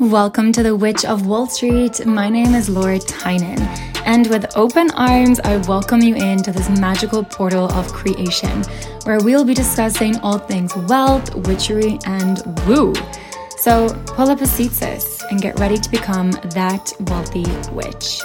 Welcome to the Witch of Wall Street. My name is Laura Tynan, and with open arms, I welcome you into this magical portal of creation where we'll be discussing all things wealth, witchery, and woo. So pull up a seat, sis, and get ready to become that wealthy witch.